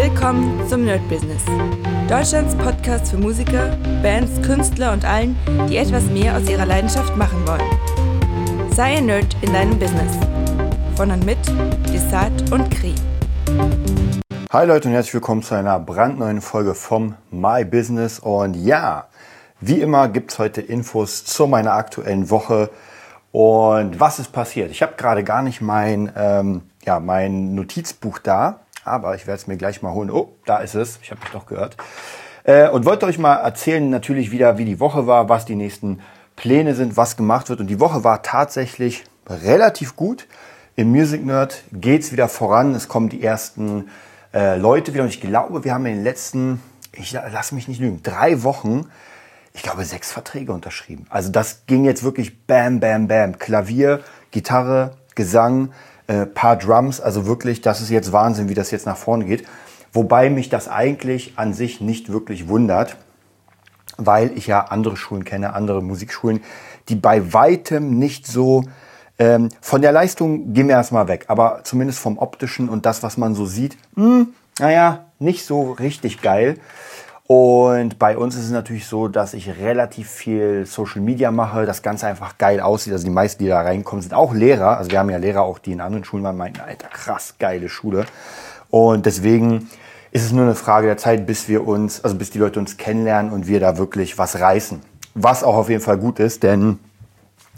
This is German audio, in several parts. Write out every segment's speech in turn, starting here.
Willkommen zum Nerd Business. Deutschlands Podcast für Musiker, Bands, Künstler und allen, die etwas mehr aus ihrer Leidenschaft machen wollen. Sei ein Nerd in deinem Business. Von und mit Desart und Kri. Hi Leute und herzlich willkommen zu einer brandneuen Folge vom My Business. Und ja, wie immer gibt es heute Infos zu meiner aktuellen Woche. Und was ist passiert? Ich habe gerade gar nicht mein, ähm, ja, mein Notizbuch da, aber ich werde es mir gleich mal holen. Oh, da ist es. Ich habe mich doch gehört. Äh, und wollte euch mal erzählen, natürlich wieder, wie die Woche war, was die nächsten Pläne sind, was gemacht wird. Und die Woche war tatsächlich relativ gut. Im Music Nerd geht's wieder voran. Es kommen die ersten äh, Leute wieder. Und ich glaube, wir haben in den letzten, ich lass mich nicht lügen, drei Wochen, ich glaube, sechs Verträge unterschrieben. Also das ging jetzt wirklich bam, bam, bam. Klavier, Gitarre, Gesang, äh, paar Drums. Also wirklich, das ist jetzt Wahnsinn, wie das jetzt nach vorne geht. Wobei mich das eigentlich an sich nicht wirklich wundert, weil ich ja andere Schulen kenne, andere Musikschulen, die bei weitem nicht so ähm, von der Leistung gehen wir erstmal weg, aber zumindest vom optischen und das, was man so sieht, mh, hm, naja, nicht so richtig geil. Und bei uns ist es natürlich so, dass ich relativ viel Social Media mache, das Ganze einfach geil aussieht. Also die meisten, die da reinkommen, sind auch Lehrer. Also wir haben ja Lehrer auch, die in anderen Schulen waren, meinten, alter, krass, geile Schule. Und deswegen ist es nur eine Frage der Zeit, bis wir uns, also bis die Leute uns kennenlernen und wir da wirklich was reißen. Was auch auf jeden Fall gut ist, denn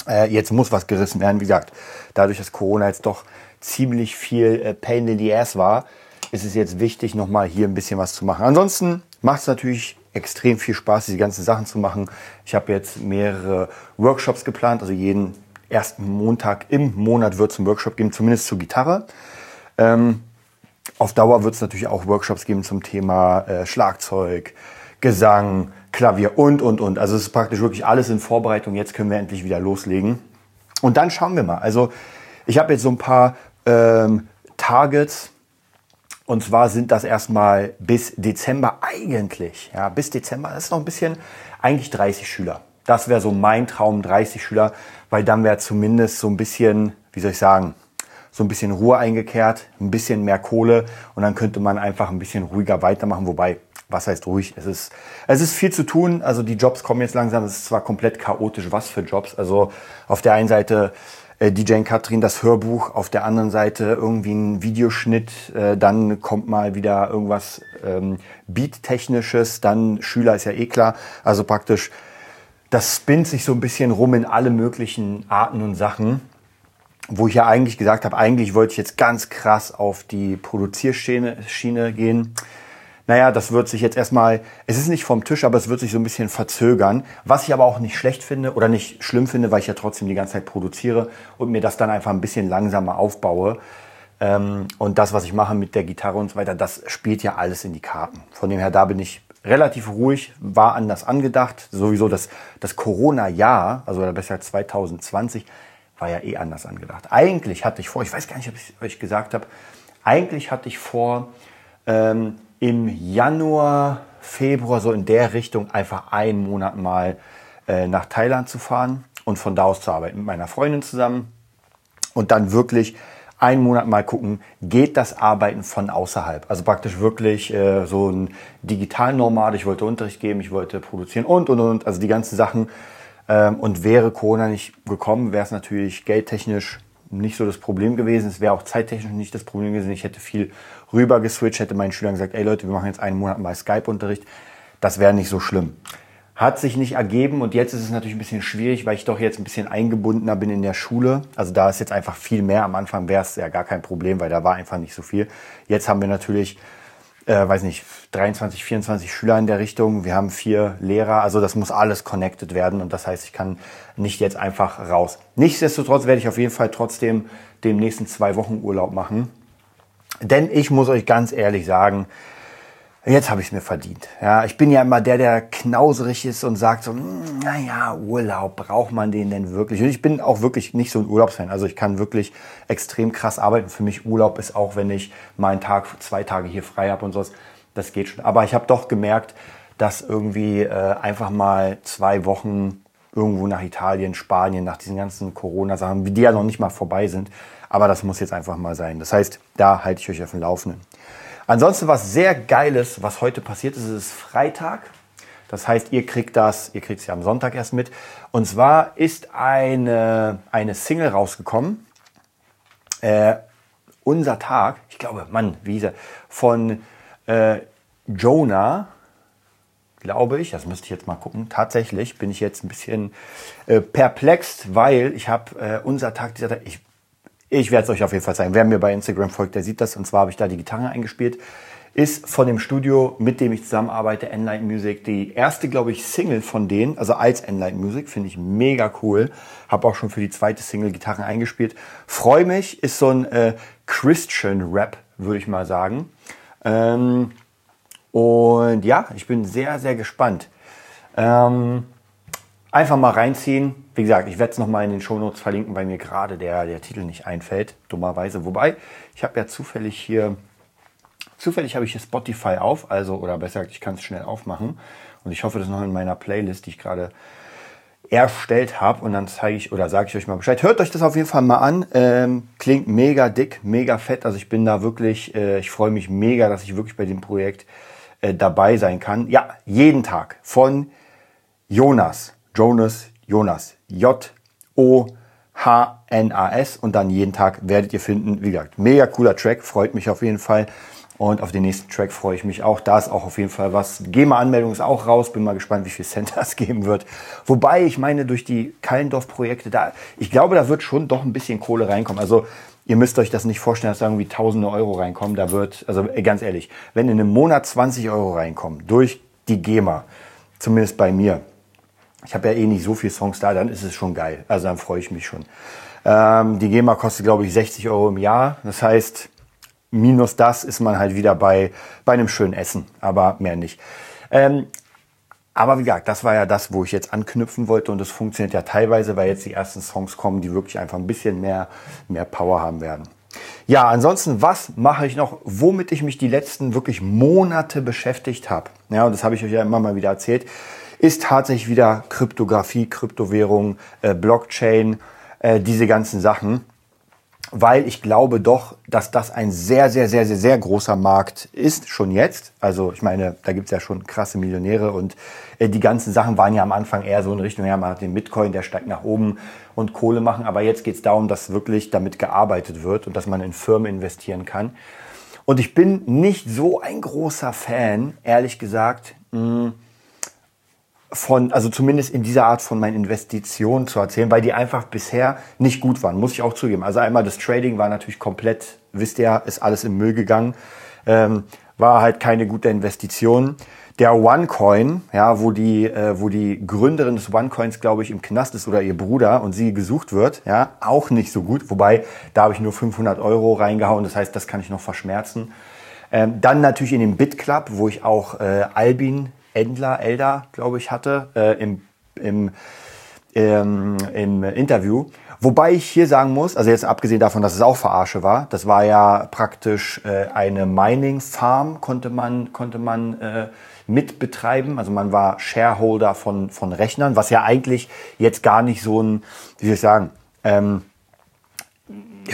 äh, jetzt muss was gerissen werden. Wie gesagt, dadurch, dass Corona jetzt doch ziemlich viel äh, Pain in the Ass war, ist es jetzt wichtig, nochmal hier ein bisschen was zu machen. Ansonsten macht es natürlich extrem viel Spaß, diese ganzen Sachen zu machen. Ich habe jetzt mehrere Workshops geplant, also jeden ersten Montag im Monat wird es einen Workshop geben, zumindest zur Gitarre. Ähm, auf Dauer wird es natürlich auch Workshops geben zum Thema äh, Schlagzeug, Gesang, Klavier und, und, und. Also es ist praktisch wirklich alles in Vorbereitung. Jetzt können wir endlich wieder loslegen. Und dann schauen wir mal. Also ich habe jetzt so ein paar ähm, Targets, und zwar sind das erstmal bis Dezember eigentlich. Ja, bis Dezember ist noch ein bisschen, eigentlich 30 Schüler. Das wäre so mein Traum, 30 Schüler, weil dann wäre zumindest so ein bisschen, wie soll ich sagen, so ein bisschen Ruhe eingekehrt, ein bisschen mehr Kohle und dann könnte man einfach ein bisschen ruhiger weitermachen. Wobei, was heißt ruhig? Es ist, es ist viel zu tun. Also die Jobs kommen jetzt langsam. Es ist zwar komplett chaotisch. Was für Jobs? Also auf der einen Seite äh, DJ Katrin das Hörbuch, auf der anderen Seite irgendwie ein Videoschnitt, äh, dann kommt mal wieder irgendwas ähm, Beat-technisches, dann Schüler ist ja eh klar. Also praktisch, das spinnt sich so ein bisschen rum in alle möglichen Arten und Sachen, wo ich ja eigentlich gesagt habe, eigentlich wollte ich jetzt ganz krass auf die Produzierschiene Schiene gehen naja, das wird sich jetzt erstmal, es ist nicht vom Tisch, aber es wird sich so ein bisschen verzögern. Was ich aber auch nicht schlecht finde oder nicht schlimm finde, weil ich ja trotzdem die ganze Zeit produziere und mir das dann einfach ein bisschen langsamer aufbaue. Ähm, und das, was ich mache mit der Gitarre und so weiter, das spielt ja alles in die Karten. Von dem her, da bin ich relativ ruhig, war anders angedacht. Sowieso das, das Corona-Jahr, also besser 2020, war ja eh anders angedacht. Eigentlich hatte ich vor, ich weiß gar nicht, ob ich euch gesagt habe, eigentlich hatte ich vor, ähm, im Januar, Februar, so in der Richtung, einfach einen Monat mal äh, nach Thailand zu fahren und von da aus zu arbeiten mit meiner Freundin zusammen und dann wirklich einen Monat mal gucken, geht das Arbeiten von außerhalb? Also praktisch wirklich äh, so ein Digitalnomad. Ich wollte Unterricht geben, ich wollte produzieren und, und, und. Also die ganzen Sachen. Ähm, und wäre Corona nicht gekommen, wäre es natürlich geldtechnisch nicht so das Problem gewesen. Es wäre auch zeittechnisch nicht das Problem gewesen. Ich hätte viel rüber geswitcht, hätte meinen Schülern gesagt, ey Leute, wir machen jetzt einen Monat mal Skype-Unterricht. Das wäre nicht so schlimm. Hat sich nicht ergeben und jetzt ist es natürlich ein bisschen schwierig, weil ich doch jetzt ein bisschen eingebundener bin in der Schule. Also da ist jetzt einfach viel mehr. Am Anfang wäre es ja gar kein Problem, weil da war einfach nicht so viel. Jetzt haben wir natürlich äh, weiß nicht, 23, 24 Schüler in der Richtung. Wir haben vier Lehrer. Also das muss alles connected werden. Und das heißt, ich kann nicht jetzt einfach raus. Nichtsdestotrotz werde ich auf jeden Fall trotzdem den nächsten zwei Wochen Urlaub machen. Denn ich muss euch ganz ehrlich sagen, Jetzt habe ich es mir verdient. Ja, ich bin ja immer der, der knauserig ist und sagt so, hm, naja, Urlaub, braucht man den denn wirklich? Und ich bin auch wirklich nicht so ein Urlaubsfan. Also ich kann wirklich extrem krass arbeiten. Für mich Urlaub ist auch, wenn ich mal einen Tag, zwei Tage hier frei habe und sowas. Das geht schon. Aber ich habe doch gemerkt, dass irgendwie äh, einfach mal zwei Wochen irgendwo nach Italien, Spanien, nach diesen ganzen Corona-Sachen, die ja noch nicht mal vorbei sind. Aber das muss jetzt einfach mal sein. Das heißt, da halte ich euch auf dem Laufenden. Ansonsten was sehr Geiles, was heute passiert ist, es ist Freitag. Das heißt, ihr kriegt das, ihr kriegt es ja am Sonntag erst mit. Und zwar ist eine, eine Single rausgekommen. Äh, unser Tag, ich glaube, Mann, wie hieß er, von äh, Jonah, glaube ich, das müsste ich jetzt mal gucken. Tatsächlich bin ich jetzt ein bisschen äh, perplext, weil ich habe äh, unser Tag dieser Tag, ich, ich werde es euch auf jeden Fall zeigen. Wer mir bei Instagram folgt, der sieht das. Und zwar habe ich da die Gitarre eingespielt ist von dem Studio, mit dem ich zusammenarbeite, Enlight Music, die erste, glaube ich, Single von denen, also als Enlight Music, finde ich mega cool. Habe auch schon für die zweite Single Gitarren eingespielt. Freue mich, ist so ein äh, Christian Rap, würde ich mal sagen. Ähm, und ja, ich bin sehr, sehr gespannt. Ähm, einfach mal reinziehen. Wie gesagt, ich werde es nochmal in den Shownotes verlinken, weil mir gerade der, der Titel nicht einfällt, dummerweise. Wobei, ich habe ja zufällig hier Zufällig habe ich hier Spotify auf, also, oder besser gesagt, ich kann es schnell aufmachen. Und ich hoffe, das ist noch in meiner Playlist, die ich gerade erstellt habe. Und dann zeige ich oder sage ich euch mal Bescheid. Hört euch das auf jeden Fall mal an. Ähm, klingt mega dick, mega fett. Also ich bin da wirklich, äh, ich freue mich mega, dass ich wirklich bei dem Projekt äh, dabei sein kann. Ja, jeden Tag von Jonas, Jonas, Jonas, J-O-H-N-A-S und dann jeden Tag werdet ihr finden. Wie gesagt, mega cooler Track, freut mich auf jeden Fall. Und auf den nächsten Track freue ich mich auch. Da ist auch auf jeden Fall was. GEMA-Anmeldung ist auch raus. Bin mal gespannt, wie viel Cent das geben wird. Wobei, ich meine, durch die Kallendorf-Projekte, da, ich glaube, da wird schon doch ein bisschen Kohle reinkommen. Also, ihr müsst euch das nicht vorstellen, dass da irgendwie tausende Euro reinkommen. Da wird, also ganz ehrlich, wenn in einem Monat 20 Euro reinkommen durch die GEMA, zumindest bei mir, ich habe ja eh nicht so viele Songs da, dann ist es schon geil. Also dann freue ich mich schon. Ähm, die GEMA kostet, glaube ich, 60 Euro im Jahr. Das heißt, minus das ist man halt wieder bei, bei einem schönen Essen, aber mehr nicht. Ähm, aber wie gesagt, das war ja das, wo ich jetzt anknüpfen wollte und es funktioniert ja teilweise, weil jetzt die ersten Songs kommen, die wirklich einfach ein bisschen mehr, mehr Power haben werden. Ja, ansonsten, was mache ich noch, womit ich mich die letzten wirklich Monate beschäftigt habe? Ja, und das habe ich euch ja immer mal wieder erzählt, ist tatsächlich wieder Kryptographie, Kryptowährung, äh, Blockchain, äh, diese ganzen Sachen weil ich glaube doch, dass das ein sehr, sehr, sehr, sehr, sehr großer Markt ist, schon jetzt. Also ich meine, da gibt's ja schon krasse Millionäre und äh, die ganzen Sachen waren ja am Anfang eher so in Richtung, ja, man hat den Bitcoin, der steigt nach oben und Kohle machen, aber jetzt geht's darum, dass wirklich damit gearbeitet wird und dass man in Firmen investieren kann. Und ich bin nicht so ein großer Fan, ehrlich gesagt, mh, hm, von, also zumindest in dieser Art von meinen Investitionen zu erzählen, weil die einfach bisher nicht gut waren, muss ich auch zugeben. Also einmal das Trading war natürlich komplett, wisst ihr, ist alles im Müll gegangen, ähm, war halt keine gute Investition. Der OneCoin, ja, wo die, äh, wo die Gründerin des OneCoins, glaube ich, im Knast ist oder ihr Bruder und sie gesucht wird, ja, auch nicht so gut. Wobei, da habe ich nur 500 Euro reingehauen, das heißt, das kann ich noch verschmerzen. Ähm, dann natürlich in den BitClub, wo ich auch äh, Albin Endler, Elder, glaube ich, hatte äh, im, im, ähm, im Interview. Wobei ich hier sagen muss, also jetzt abgesehen davon, dass es auch Verarsche war, das war ja praktisch äh, eine Mining Farm, konnte man, konnte man äh, mit betreiben. Also man war Shareholder von, von Rechnern, was ja eigentlich jetzt gar nicht so ein, wie soll ich sagen, ähm,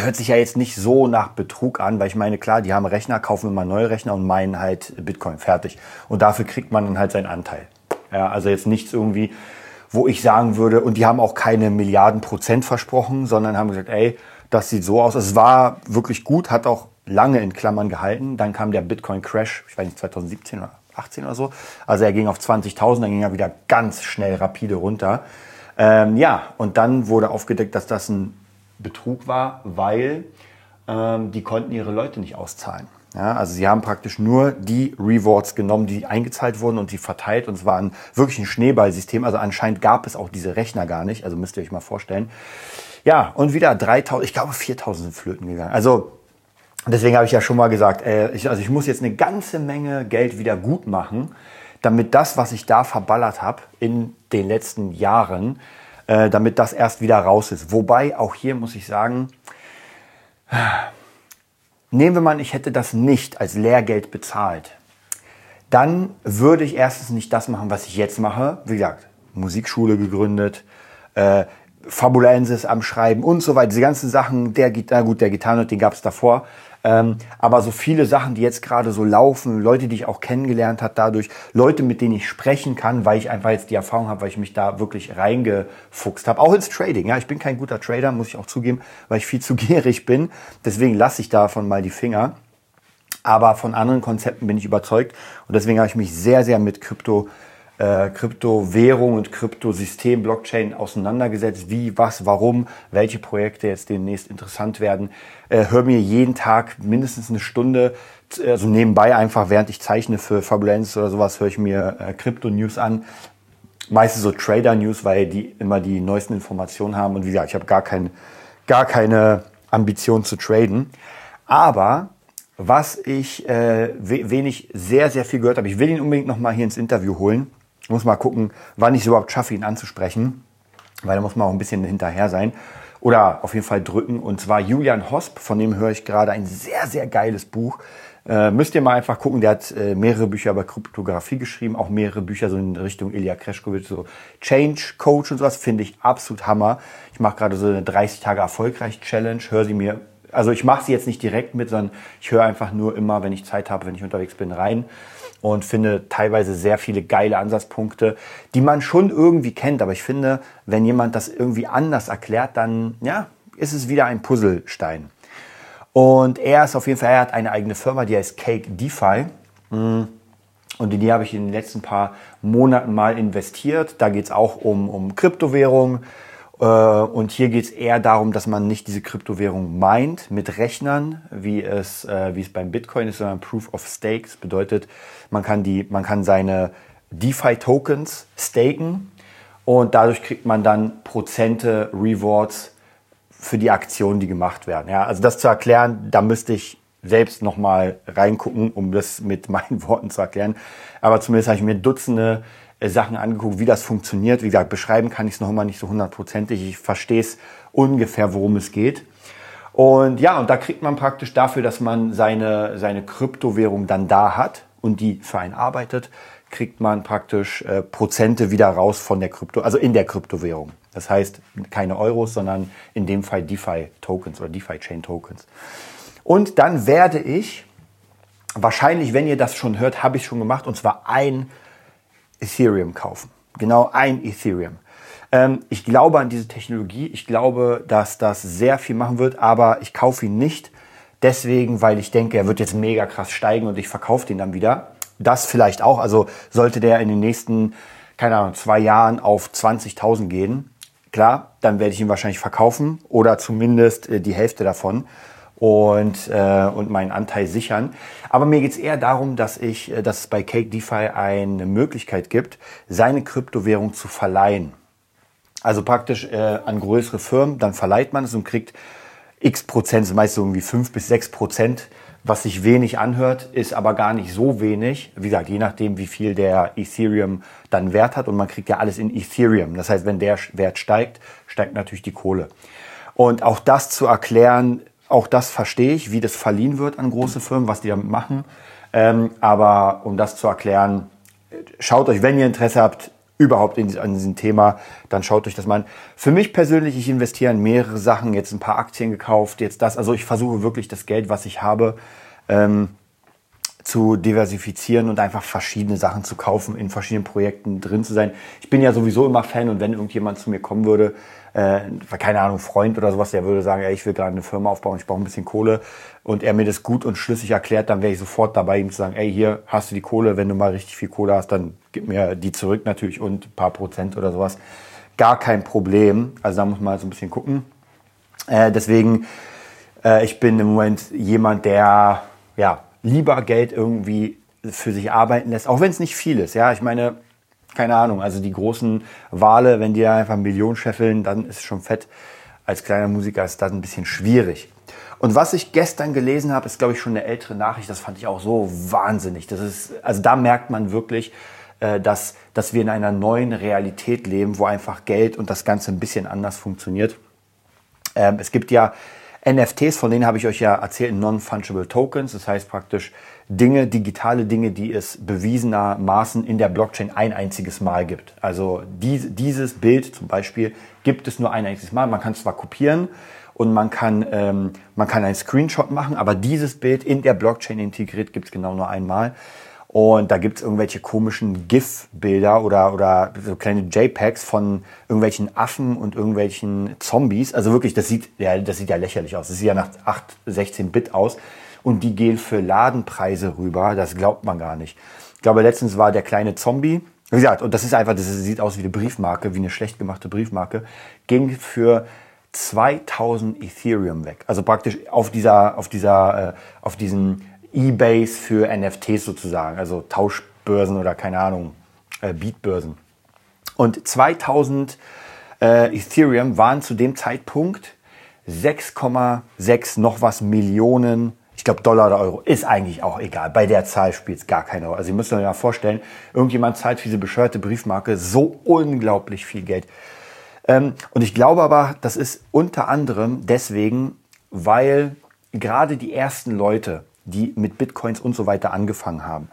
hört sich ja jetzt nicht so nach Betrug an, weil ich meine, klar, die haben Rechner, kaufen immer neue Rechner und meinen halt Bitcoin fertig. Und dafür kriegt man dann halt seinen Anteil. Ja, also jetzt nichts irgendwie, wo ich sagen würde, und die haben auch keine Milliarden Prozent versprochen, sondern haben gesagt, ey, das sieht so aus. Es war wirklich gut, hat auch lange in Klammern gehalten. Dann kam der Bitcoin Crash, ich weiß nicht, 2017 oder 18 oder so. Also er ging auf 20.000, dann ging er wieder ganz schnell rapide runter. Ähm, ja, und dann wurde aufgedeckt, dass das ein Betrug war, weil ähm, die konnten ihre Leute nicht auszahlen. Ja, also sie haben praktisch nur die Rewards genommen, die eingezahlt wurden und sie verteilt. Und es war ein, wirklich ein Schneeballsystem. Also anscheinend gab es auch diese Rechner gar nicht. Also müsst ihr euch mal vorstellen. Ja, und wieder 3000, ich glaube 4000 sind flöten gegangen. Also deswegen habe ich ja schon mal gesagt, äh, ich, also ich muss jetzt eine ganze Menge Geld wieder gut machen, damit das, was ich da verballert habe in den letzten Jahren, äh, damit das erst wieder raus ist. Wobei, auch hier muss ich sagen, nehmen wir mal, ich hätte das nicht als Lehrgeld bezahlt, dann würde ich erstens nicht das machen, was ich jetzt mache. Wie gesagt, Musikschule gegründet, äh, Fabulensis am Schreiben und so weiter. Diese ganzen Sachen, der, na gut, der Gitarrenot, den gab es davor. Ähm, aber so viele Sachen, die jetzt gerade so laufen, Leute, die ich auch kennengelernt habe dadurch, Leute, mit denen ich sprechen kann, weil ich einfach jetzt die Erfahrung habe, weil ich mich da wirklich reingefuchst habe. Auch ins Trading. Ja, ich bin kein guter Trader, muss ich auch zugeben, weil ich viel zu gierig bin. Deswegen lasse ich davon mal die Finger. Aber von anderen Konzepten bin ich überzeugt und deswegen habe ich mich sehr, sehr mit Krypto äh, Kryptowährung und Kryptosystem, Blockchain auseinandergesetzt. Wie, was, warum, welche Projekte jetzt demnächst interessant werden. Äh, hör mir jeden Tag mindestens eine Stunde, also nebenbei einfach, während ich zeichne für Fabulenz oder sowas, höre ich mir äh, Krypto-News an. Meistens so Trader-News, weil die immer die neuesten Informationen haben. Und wie gesagt, ich habe gar, kein, gar keine Ambition zu traden. Aber was ich äh, wenig sehr, sehr viel gehört habe, ich will ihn unbedingt nochmal hier ins Interview holen, ich muss mal gucken, wann ich es überhaupt schaffe, ihn anzusprechen, weil da muss man auch ein bisschen hinterher sein. Oder auf jeden Fall drücken. Und zwar Julian Hosp, von dem höre ich gerade ein sehr, sehr geiles Buch. Äh, müsst ihr mal einfach gucken, der hat äh, mehrere Bücher über Kryptographie geschrieben, auch mehrere Bücher so in Richtung Ilya Kreschkowitsch, so Change Coach und sowas, finde ich absolut Hammer. Ich mache gerade so eine 30 Tage erfolgreich Challenge, höre sie mir, also ich mache sie jetzt nicht direkt mit, sondern ich höre einfach nur immer, wenn ich Zeit habe, wenn ich unterwegs bin, rein und finde teilweise sehr viele geile Ansatzpunkte, die man schon irgendwie kennt. Aber ich finde, wenn jemand das irgendwie anders erklärt, dann ja, ist es wieder ein Puzzlestein. Und er ist auf jeden Fall, er hat eine eigene Firma, die heißt Cake DeFi. Mm. Und in die habe ich in den letzten paar Monaten mal investiert. Da geht es auch um, um Kryptowährung, äh, und hier geht es eher darum, dass man nicht diese Kryptowährung meint mit Rechnern, wie es, äh, wie es beim Bitcoin ist, sondern Proof of Stakes bedeutet, man kann, die, man kann seine DeFi-Tokens staken und dadurch kriegt man dann Prozente, Rewards für die Aktionen, die gemacht werden. Ja, also das zu erklären, da müsste ich selbst nochmal reingucken, um das mit meinen Worten zu erklären. Aber zumindest habe ich mir Dutzende äh, Sachen angeguckt, wie das funktioniert. Wie gesagt, beschreiben kann ich es noch immer nicht so hundertprozentig. Ich verstehe es ungefähr, worum es geht. Und ja, und da kriegt man praktisch dafür, dass man seine, seine Kryptowährung dann da hat und die für einen arbeitet, kriegt man praktisch äh, Prozente wieder raus von der Krypto, also in der Kryptowährung. Das heißt, keine Euros, sondern in dem Fall DeFi-Tokens oder DeFi-Chain-Tokens. Und dann werde ich, wahrscheinlich, wenn ihr das schon hört, habe ich schon gemacht, und zwar ein Ethereum kaufen. Genau ein Ethereum. Ähm, ich glaube an diese Technologie. Ich glaube, dass das sehr viel machen wird, aber ich kaufe ihn nicht deswegen, weil ich denke, er wird jetzt mega krass steigen und ich verkaufe den dann wieder. Das vielleicht auch. Also sollte der in den nächsten, keine Ahnung, zwei Jahren auf 20.000 gehen, klar, dann werde ich ihn wahrscheinlich verkaufen oder zumindest äh, die Hälfte davon und, äh, und meinen Anteil sichern. Aber mir geht's eher darum, dass, ich, äh, dass es bei Cake DeFi eine Möglichkeit gibt, seine Kryptowährung zu verleihen. Also praktisch äh, an größere Firmen, dann verleiht man es und kriegt x Prozent, meist so irgendwie fünf bis sechs Prozent, was sich wenig anhört, ist aber gar nicht so wenig. Wie gesagt, je nachdem, wie viel der Ethereum dann Wert hat und man kriegt ja alles in Ethereum. Das heißt, wenn der Wert steigt, steigt natürlich die Kohle. Und auch das zu erklären, auch das verstehe ich, wie das verliehen wird an große Firmen, was die damit machen. Ähm, aber um das zu erklären, schaut euch, wenn ihr Interesse habt, überhaupt in, an diesem Thema, dann schaut euch das mal an. Für mich persönlich, ich investiere in mehrere Sachen, jetzt ein paar Aktien gekauft, jetzt das. Also ich versuche wirklich das Geld, was ich habe, ähm, zu diversifizieren und einfach verschiedene Sachen zu kaufen, in verschiedenen Projekten drin zu sein. Ich bin ja sowieso immer Fan und wenn irgendjemand zu mir kommen würde, äh, keine Ahnung, Freund oder sowas, der würde sagen, ey, ich will gerade eine Firma aufbauen, ich brauche ein bisschen Kohle und er mir das gut und schlüssig erklärt, dann wäre ich sofort dabei, ihm zu sagen, ey, hier hast du die Kohle, wenn du mal richtig viel Kohle hast, dann gib mir die zurück natürlich und ein paar Prozent oder sowas. Gar kein Problem. Also da muss man so ein bisschen gucken. Äh, deswegen, äh, ich bin im Moment jemand, der ja lieber Geld irgendwie für sich arbeiten lässt, auch wenn es nicht viel ist. Ja, ich meine, keine Ahnung, also die großen Wale, wenn die einfach Millionen scheffeln, dann ist es schon fett. Als kleiner Musiker ist das ein bisschen schwierig. Und was ich gestern gelesen habe, ist, glaube ich, schon eine ältere Nachricht. Das fand ich auch so wahnsinnig. Das ist, also da merkt man wirklich, äh, dass, dass wir in einer neuen Realität leben, wo einfach Geld und das Ganze ein bisschen anders funktioniert. Ähm, es gibt ja NFTs, von denen habe ich euch ja erzählt, Non-Fungible Tokens. Das heißt praktisch Dinge, digitale Dinge, die es bewiesenermaßen in der Blockchain ein einziges Mal gibt. Also dies, dieses Bild zum Beispiel gibt es nur ein einziges Mal. Man kann es zwar kopieren und man kann, ähm, man kann einen Screenshot machen, aber dieses Bild in der Blockchain integriert gibt's genau nur einmal. Und da gibt's irgendwelche komischen GIF-Bilder oder, oder so kleine JPEGs von irgendwelchen Affen und irgendwelchen Zombies. Also wirklich, das sieht, ja, das sieht ja lächerlich aus. Das sieht ja nach 8, 16 Bit aus. Und die gehen für Ladenpreise rüber. Das glaubt man gar nicht. Ich glaube, letztens war der kleine Zombie. Wie gesagt, und das ist einfach, das sieht aus wie eine Briefmarke, wie eine schlecht gemachte Briefmarke. Ging für 2000 Ethereum weg. Also praktisch auf dieser, auf dieser, äh, auf diesen Ebays für NFTs sozusagen, also Tauschbörsen oder keine Ahnung, äh, Beatbörsen. Und 2000 äh, Ethereum waren zu dem Zeitpunkt 6,6 noch was Millionen, ich glaube Dollar oder Euro, ist eigentlich auch egal. Bei der Zahl spielt es gar keine Rolle. Also ihr müsst euch mal vorstellen, irgendjemand zahlt für diese bescheuerte Briefmarke so unglaublich viel Geld. Ähm, und ich glaube aber, das ist unter anderem deswegen, weil gerade die ersten Leute, die mit Bitcoins und so weiter angefangen haben.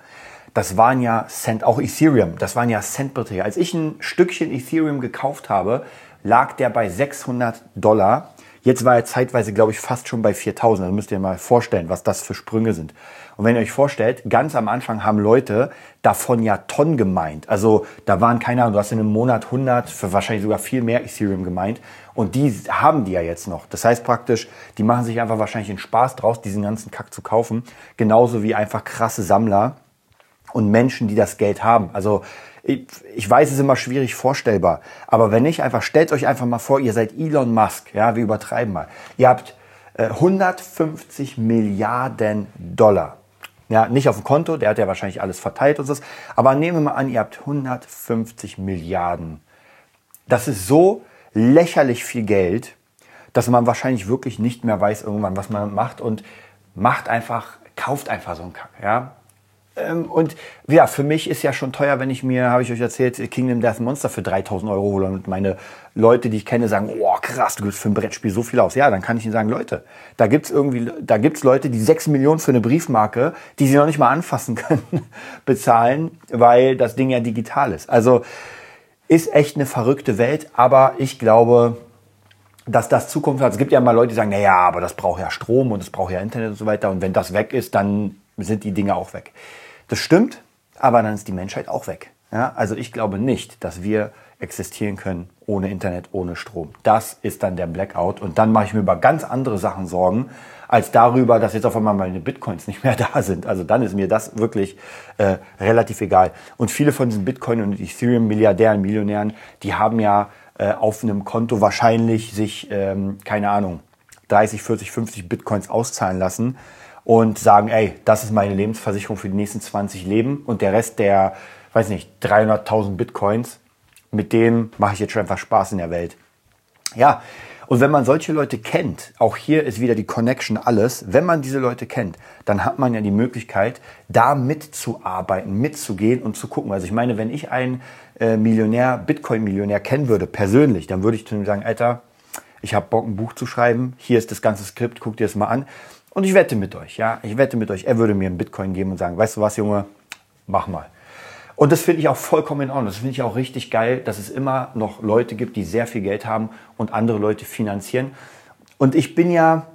Das waren ja Cent, auch Ethereum, das waren ja Centbeträge. Als ich ein Stückchen Ethereum gekauft habe, lag der bei 600 Dollar. Jetzt war er zeitweise, glaube ich, fast schon bei 4000. Also müsst ihr mal vorstellen, was das für Sprünge sind. Und wenn ihr euch vorstellt, ganz am Anfang haben Leute davon ja Tonnen gemeint. Also da waren keine Ahnung, du hast in einem Monat 100, für wahrscheinlich sogar viel mehr Ethereum gemeint. Und die haben die ja jetzt noch. Das heißt praktisch, die machen sich einfach wahrscheinlich den Spaß draus, diesen ganzen Kack zu kaufen. Genauso wie einfach krasse Sammler und Menschen, die das Geld haben. Also ich, ich weiß, es ist immer schwierig vorstellbar. Aber wenn nicht, einfach stellt euch einfach mal vor, ihr seid Elon Musk. Ja, wir übertreiben mal. Ihr habt äh, 150 Milliarden Dollar. Ja, nicht auf dem Konto, der hat ja wahrscheinlich alles verteilt und so. Aber nehmen wir mal an, ihr habt 150 Milliarden. Das ist so lächerlich viel Geld, dass man wahrscheinlich wirklich nicht mehr weiß irgendwann, was man macht und macht einfach, kauft einfach so einen Kack, ja. Ähm, und ja, für mich ist ja schon teuer, wenn ich mir, habe ich euch erzählt, Kingdom Death Monster für 3000 Euro hole und meine Leute, die ich kenne, sagen, oh krass, du gibst für ein Brettspiel so viel aus. Ja, dann kann ich ihnen sagen, Leute, da gibt's irgendwie, da gibt's Leute, die 6 Millionen für eine Briefmarke, die sie noch nicht mal anfassen können, bezahlen, weil das Ding ja digital ist. Also, ist echt eine verrückte Welt, aber ich glaube, dass das Zukunft hat. Es gibt ja mal Leute, die sagen, na ja, aber das braucht ja Strom und es braucht ja Internet und so weiter. Und wenn das weg ist, dann sind die Dinge auch weg. Das stimmt, aber dann ist die Menschheit auch weg. Ja, also ich glaube nicht, dass wir existieren können ohne Internet, ohne Strom. Das ist dann der Blackout. Und dann mache ich mir über ganz andere Sachen Sorgen, als darüber, dass jetzt auf einmal meine Bitcoins nicht mehr da sind. Also dann ist mir das wirklich äh, relativ egal. Und viele von diesen Bitcoin- und Ethereum-Milliardären, Millionären, die haben ja äh, auf einem Konto wahrscheinlich sich, ähm, keine Ahnung, 30, 40, 50 Bitcoins auszahlen lassen und sagen, ey, das ist meine Lebensversicherung für die nächsten 20 Leben und der Rest der, weiß nicht, 300.000 Bitcoins, mit dem mache ich jetzt schon einfach Spaß in der Welt. Ja, und wenn man solche Leute kennt, auch hier ist wieder die Connection alles, wenn man diese Leute kennt, dann hat man ja die Möglichkeit, da mitzuarbeiten, mitzugehen und zu gucken. Also ich meine, wenn ich einen äh, Millionär, Bitcoin-Millionär kennen würde, persönlich, dann würde ich zu ihm sagen, Alter, ich habe Bock, ein Buch zu schreiben, hier ist das ganze Skript, guck dir das mal an. Und ich wette mit euch, ja, ich wette mit euch, er würde mir einen Bitcoin geben und sagen, weißt du was, Junge, mach mal. Und das finde ich auch vollkommen in Ordnung. Das finde ich auch richtig geil, dass es immer noch Leute gibt, die sehr viel Geld haben und andere Leute finanzieren. Und ich bin ja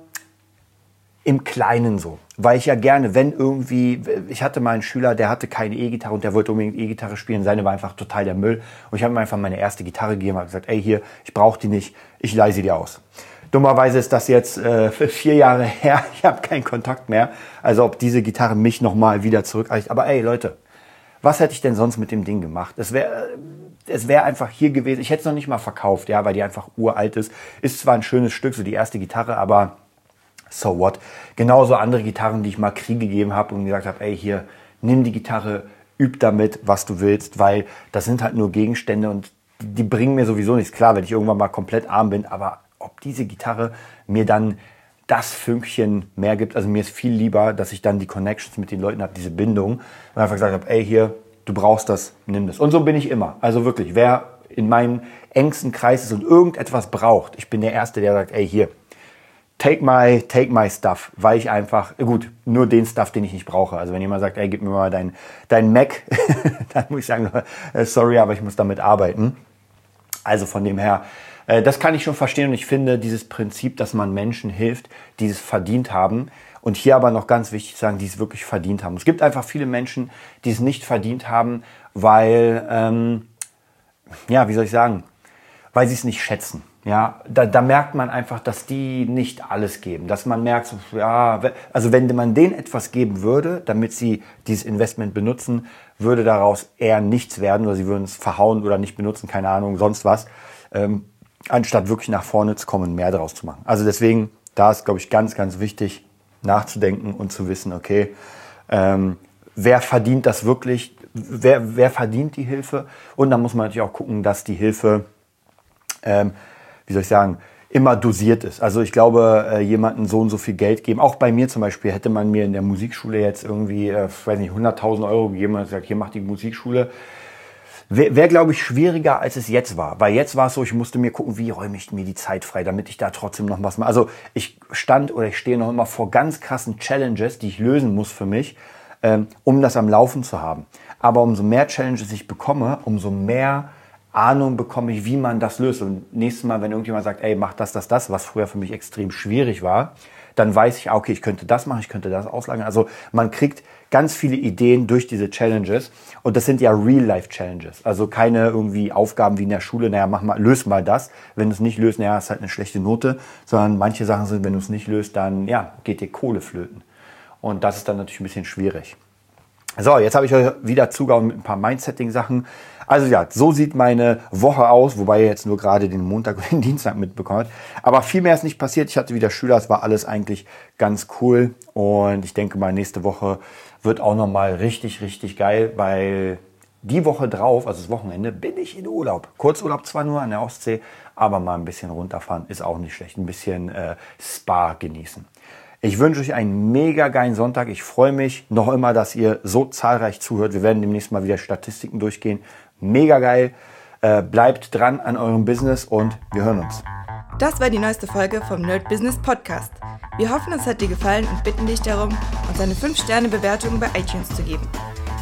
im Kleinen so, weil ich ja gerne, wenn irgendwie, ich hatte mal einen Schüler, der hatte keine E-Gitarre und der wollte unbedingt E-Gitarre spielen, seine war einfach total der Müll. Und ich habe ihm einfach meine erste Gitarre gegeben und gesagt, ey hier, ich brauche die nicht, ich leihe sie dir aus. Dummerweise ist das jetzt äh, vier Jahre her, ich habe keinen Kontakt mehr. Also ob diese Gitarre mich nochmal wieder zurückreicht. Aber ey Leute, was hätte ich denn sonst mit dem Ding gemacht? Es wäre es wäre einfach hier gewesen. Ich hätte es noch nicht mal verkauft, ja, weil die einfach uralt ist. Ist zwar ein schönes Stück, so die erste Gitarre, aber so what? Genauso andere Gitarren, die ich mal Krieg gegeben habe und gesagt habe, ey, hier, nimm die Gitarre, üb damit, was du willst, weil das sind halt nur Gegenstände und die bringen mir sowieso nichts. Klar, wenn ich irgendwann mal komplett arm bin, aber ob diese Gitarre mir dann das Fünkchen mehr gibt. Also mir ist viel lieber, dass ich dann die Connections mit den Leuten habe, diese Bindung und einfach gesagt habe, ey hier, du brauchst das, nimm das. Und so bin ich immer. Also wirklich, wer in meinem engsten Kreis ist und irgendetwas braucht, ich bin der Erste, der sagt, ey hier, take my, take my stuff, weil ich einfach, gut, nur den Stuff, den ich nicht brauche. Also wenn jemand sagt, ey, gib mir mal dein, dein Mac, dann muss ich sagen, sorry, aber ich muss damit arbeiten. Also von dem her, das kann ich schon verstehen und ich finde dieses Prinzip, dass man Menschen hilft, die es verdient haben, und hier aber noch ganz wichtig sagen, die es wirklich verdient haben. Es gibt einfach viele Menschen, die es nicht verdient haben, weil, ähm, ja, wie soll ich sagen, weil sie es nicht schätzen. Ja, da, da merkt man einfach, dass die nicht alles geben. Dass man merkt, ja, also wenn man denen etwas geben würde, damit sie dieses Investment benutzen, würde daraus eher nichts werden oder sie würden es verhauen oder nicht benutzen, keine Ahnung, sonst was, ähm, anstatt wirklich nach vorne zu kommen, mehr daraus zu machen. Also deswegen, da ist, glaube ich, ganz, ganz wichtig, nachzudenken und zu wissen, okay, ähm, wer verdient das wirklich, wer, wer verdient die Hilfe? Und dann muss man natürlich auch gucken, dass die Hilfe, ähm, wie soll ich sagen, immer dosiert ist. Also ich glaube, äh, jemanden so und so viel Geld geben. Auch bei mir zum Beispiel hätte man mir in der Musikschule jetzt irgendwie, äh, weiß nicht, 100.000 Euro gegeben und gesagt, hier macht die Musikschule. Wäre, wär, glaube ich, schwieriger, als es jetzt war. Weil jetzt war es so, ich musste mir gucken, wie räume ich mir die Zeit frei, damit ich da trotzdem noch was mache. Also ich stand oder ich stehe noch immer vor ganz krassen Challenges, die ich lösen muss für mich, ähm, um das am Laufen zu haben. Aber umso mehr Challenges ich bekomme, umso mehr Ahnung bekomme ich, wie man das löst. Und nächstes Mal, wenn irgendjemand sagt, ey, mach das, das, das, was früher für mich extrem schwierig war, dann weiß ich, ah, okay, ich könnte das machen, ich könnte das auslagern. Also man kriegt ganz viele Ideen durch diese Challenges. Und das sind ja Real-Life-Challenges. Also keine irgendwie Aufgaben wie in der Schule, naja, mach mal, löse mal das. Wenn du es nicht löst, naja, ist halt eine schlechte Note. Sondern manche Sachen sind, wenn du es nicht löst, dann, ja, geht dir Kohle flöten. Und das ist dann natürlich ein bisschen schwierig. So, jetzt habe ich euch wieder zugehauen mit ein paar Mindsetting-Sachen. Also ja, so sieht meine Woche aus, wobei ihr jetzt nur gerade den Montag und den Dienstag mitbekommt. Aber viel mehr ist nicht passiert. Ich hatte wieder Schüler, es war alles eigentlich ganz cool. Und ich denke mal, nächste Woche wird auch nochmal richtig, richtig geil, weil die Woche drauf, also das Wochenende, bin ich in Urlaub. Kurzurlaub zwar nur an der Ostsee, aber mal ein bisschen runterfahren ist auch nicht schlecht. Ein bisschen äh, Spa genießen. Ich wünsche euch einen mega geilen Sonntag. Ich freue mich noch immer, dass ihr so zahlreich zuhört. Wir werden demnächst mal wieder Statistiken durchgehen. Mega geil. Äh, bleibt dran an eurem Business und wir hören uns. Das war die neueste Folge vom Nerd Business Podcast. Wir hoffen, es hat dir gefallen und bitten dich darum, uns eine 5-Sterne-Bewertung bei iTunes zu geben.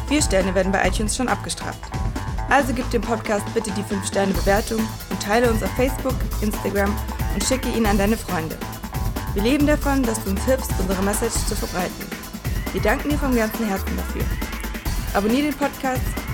Vier Sterne werden bei iTunes schon abgestraft. Also gib dem Podcast bitte die 5-Sterne-Bewertung und teile uns auf Facebook, Instagram und schicke ihn an deine Freunde. Wir leben davon, dass du uns hilfst, unsere Message zu verbreiten. Wir danken dir vom ganzen Herzen dafür. Abonnier den Podcast,